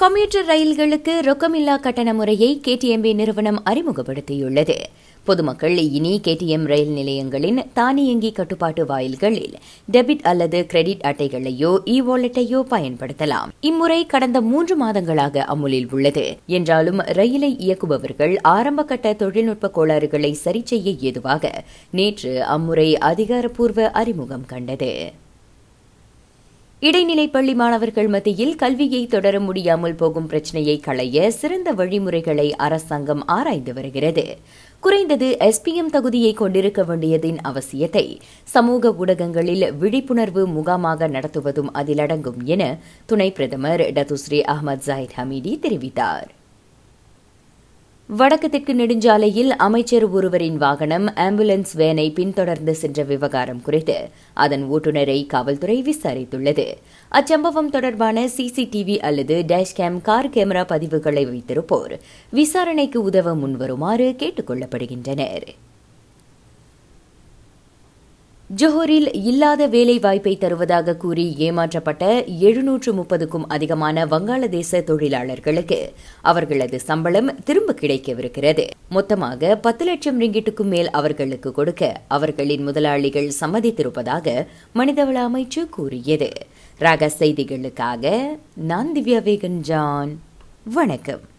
Computer ரயில்களுக்கு ரொக்கமில்லா கட்டண முறையை KTMB நிறுவனம் அறிமுகப்படுத்தியுள்ளது. பொதுமக்கள் இனி கேடிஎம் ரயில் நிலையங்களின் தானியங்கி கட்டுப்பாட்டு வாயில்களில் டெபிட் அல்லது கிரெடிட் அட்டைகளையோ இ வாலெட்டையோ பயன்படுத்தலாம். இம்முறை கடந்த மூன்று மாதங்களாக அமுலில் உள்ளது. என்றாலும் ரயிலை இயக்குபவர்கள் ஆரம்பகட்ட தொழில்நுட்ப கோளாறுகளை சரிசெய்ய ஏதுவாக நேற்று அம்முறை அதிகாரப்பூர்வ அறிமுகம் கண்டது. இடைநிலை பள்ளி மாணவர்கள் மத்தியில் கல்வியை தொடர முடியாமல் போகும் பிரச்சினையை களைய சிறந்த வழிமுறைகளை அரசாங்கம் ஆராய்ந்து வருகிறது. குறைந்தது எஸ்பிஎம் தகுதியை கொண்டிருக்க வேண்டியதின் அவசியத்தை சமூக ஊடகங்களில் விழிப்புணர்வு முகாமாக நடத்துவதும் அதில் அடங்கும் என துணை பிரதமர் டத்துஸ்ரீ அஹமத் ஜாயித் ஹமீடி தெரிவித்தார். வடக்கு தெற்கு நெடுஞ்சாலையில் அமைச்சர் ஒருவரின் வாகனம் ஆம்புலன்ஸ் வேனை பின்தொடர்ந்து சென்ற விவகாரம் குறித்து அதன் ஓட்டுநரை காவல்துறை விசாரித்துள்ளது. அச்சம்பவம் தொடர்பான சிசிடிவி அல்லது டேஷ்கேம் கார் கேமரா பதிவுகளை வைத்திருப்போர் விசாரணைக்கு உதவ முன்வருமாறு கேட்டுக் கொள்ளப்படுகின்றனா் ஜோஹரில் இல்லாத வேலை வாய்ப்பை தருவதாக கூறி ஏமாற்றப்பட்ட எழுநூற்று முப்பதுக்கும் அதிகமான வங்காளதேச தொழிலாளர்களுக்கு அவர்களது சம்பளம் திரும்ப கிடைக்கவிருக்கிறது. மொத்தமாக பத்து லட்சம் ரிங்கிட்டுக்கும் மேல் அவர்களுக்கு கொடுக்க அவர்களின் முதலாளிகள் சம்மதித்திருப்பதாக மனிதவள அமைச்சு கூறியது. ராக செய்திகளுக்காக நான் திவ்யா வேகன் ஜான் வணக்கம்.